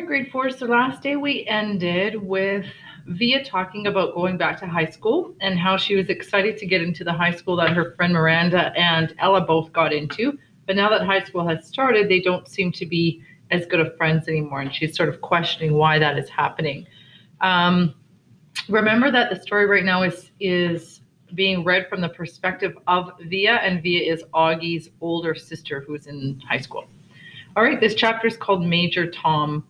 right, grade four. So last day we ended with Via talking about going back to high school and how she was excited to get into the high school that her friend Miranda and Ella both got into. But now that high school has started, they don't seem to be as good of friends anymore. And she's sort of questioning why that is happening. Um, remember that the story right now is is being read from the perspective of Via, and Via is Augie's older sister who's in high school. All right, this chapter is called Major Tom.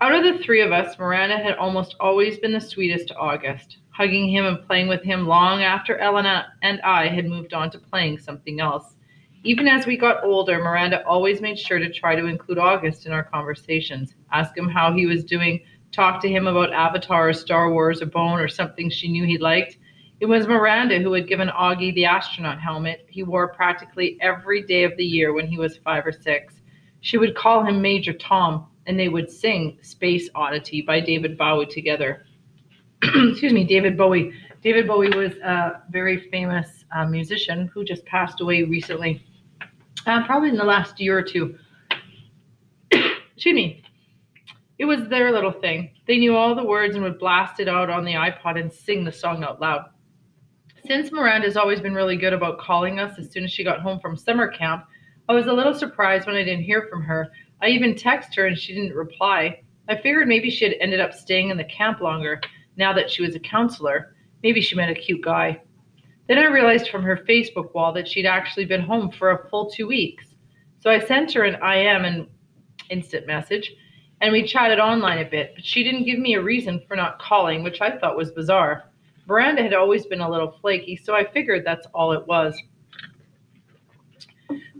Out of the three of us, Miranda had almost always been the sweetest to August, hugging him and playing with him long after Elena and I had moved on to playing something else. Even as we got older, Miranda always made sure to try to include August in our conversations, ask him how he was doing, talk to him about Avatar or Star Wars or Bone or something she knew he liked. It was Miranda who had given Augie the astronaut helmet he wore practically every day of the year when he was five or six. She would call him Major Tom, and they would sing Space Oddity by David Bowie together. Excuse me, David Bowie. David Bowie was a very famous uh, musician who just passed away recently, uh, probably in the last year or two. Excuse me. It was their little thing. They knew all the words and would blast it out on the iPod and sing the song out loud. Since Miranda's always been really good about calling us as soon as she got home from summer camp, I was a little surprised when I didn't hear from her. I even texted her and she didn't reply. I figured maybe she had ended up staying in the camp longer now that she was a counselor. Maybe she met a cute guy. Then I realized from her Facebook wall that she'd actually been home for a full two weeks. So I sent her an IM and instant message, and we chatted online a bit, but she didn't give me a reason for not calling, which I thought was bizarre. Miranda had always been a little flaky, so I figured that's all it was.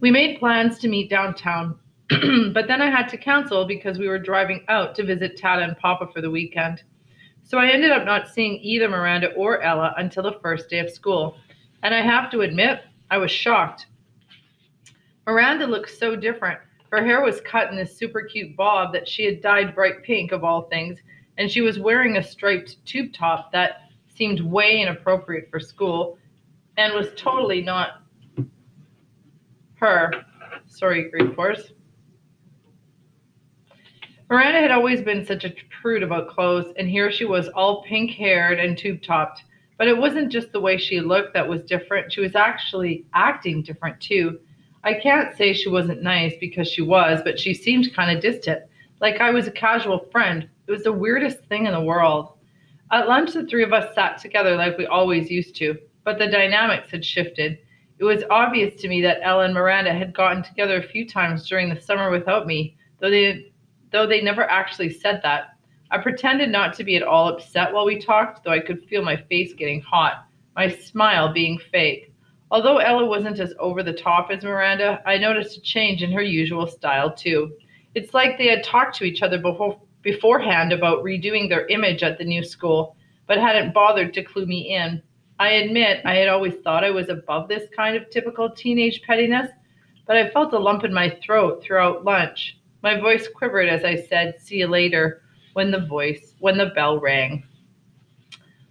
We made plans to meet downtown, but then I had to cancel because we were driving out to visit Tata and Papa for the weekend. So I ended up not seeing either Miranda or Ella until the first day of school. And I have to admit, I was shocked. Miranda looked so different. Her hair was cut in this super cute bob that she had dyed bright pink, of all things, and she was wearing a striped tube top that seemed way inappropriate for school and was totally not her. Sorry, grade fours. Miranda had always been such a prude about clothes, and here she was all pink haired and tube topped. But it wasn't just the way she looked that was different, she was actually acting different too. I can't say she wasn't nice because she was, but she seemed kind of distant, like I was a casual friend. It was the weirdest thing in the world. At lunch, the three of us sat together like we always used to, but the dynamics had shifted. It was obvious to me that Ella and Miranda had gotten together a few times during the summer without me, though they though they never actually said that. I pretended not to be at all upset while we talked, though I could feel my face getting hot, my smile being fake. Although Ella wasn't as over the top as Miranda, I noticed a change in her usual style too. It's like they had talked to each other before, beforehand about redoing their image at the new school, but hadn't bothered to clue me in. I admit I had always thought I was above this kind of typical teenage pettiness, but I felt a lump in my throat throughout lunch. My voice quivered as I said, "See you later," when the voice, when the bell rang.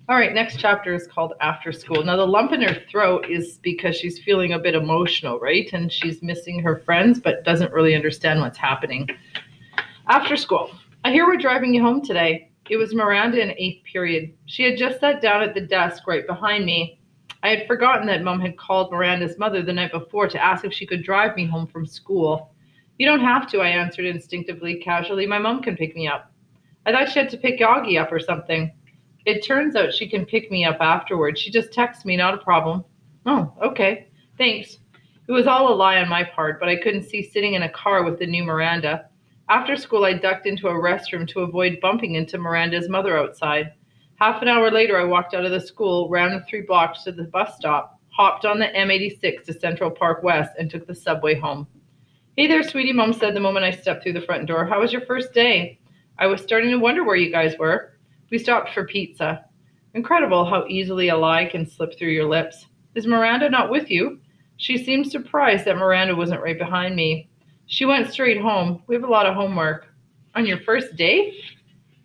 All right, next chapter is called After School. Now, the lump in her throat is because she's feeling a bit emotional, right? And she's missing her friends, but doesn't really understand what's happening. After school. I hear we're driving you home today. It was Miranda in eighth period. She had just sat down at the desk right behind me. I had forgotten that Mom had called Miranda's mother the night before to ask if she could drive me home from school. You don't have to, I answered instinctively, casually. My mom can pick me up. I thought she had to pick Augie up or something. It turns out she can pick me up afterwards. She just texts me, not a problem. Oh, okay. Thanks. It was all a lie on my part, but I couldn't see sitting in a car with the new Miranda. After school, I ducked into a restroom to avoid bumping into Miranda's mother outside. Half an hour later, I walked out of the school, ran the three blocks to the bus stop, hopped on the M86 to Central Park West, and took the subway home. Hey there, sweetie, Mom said the moment I stepped through the front door. How was your first day? I was starting to wonder where you guys were. We stopped for pizza. Incredible how easily a lie can slip through your lips. Is Miranda not with you? She seemed surprised that Miranda wasn't right behind me. She went straight home. We have a lot of homework. On your first day?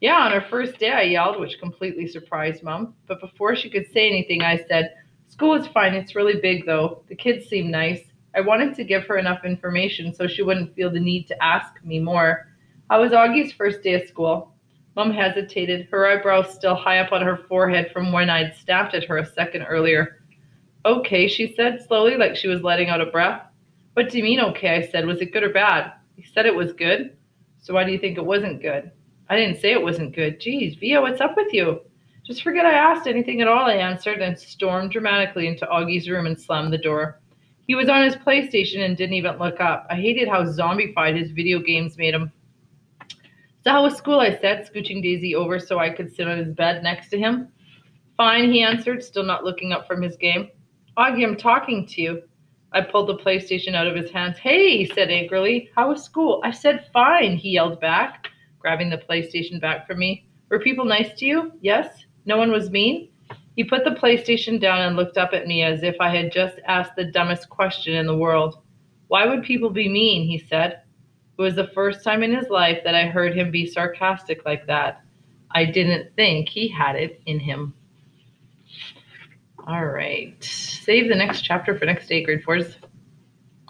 Yeah, on our first day, I yelled, which completely surprised Mom. But before she could say anything, I said, School is fine. It's really big, though. The kids seem nice. I wanted to give her enough information so she wouldn't feel the need to ask me more. How was Augie's first day of school? Mom hesitated, her eyebrows still high up on her forehead from when I'd snapped at her a second earlier. Okay, she said slowly, like she was letting out a breath. What do you mean, okay? I said. Was it good or bad? You said it was good. So why do you think it wasn't good? I didn't say it wasn't good. Geez, Via, what's up with you? Just forget I asked anything at all, I answered, and stormed dramatically into Augie's room and slammed the door. He was on his PlayStation and didn't even look up. I hated how zombified his video games made him. So how was school? I said, scooching Daisy over so I could sit on his bed next to him. Fine, he answered, still not looking up from his game. Augie, I'm talking to you. I pulled the PlayStation out of his hands. Hey, he said angrily. How was school? I said fine, he yelled back, grabbing the PlayStation back from me. Were people nice to you? Yes? No one was mean? He put the PlayStation down and looked up at me as if I had just asked the dumbest question in the world. Why would people be mean? He said. It was the first time in his life that I heard him be sarcastic like that. I didn't think he had it in him. All right. Save the next chapter for next day, grade fours.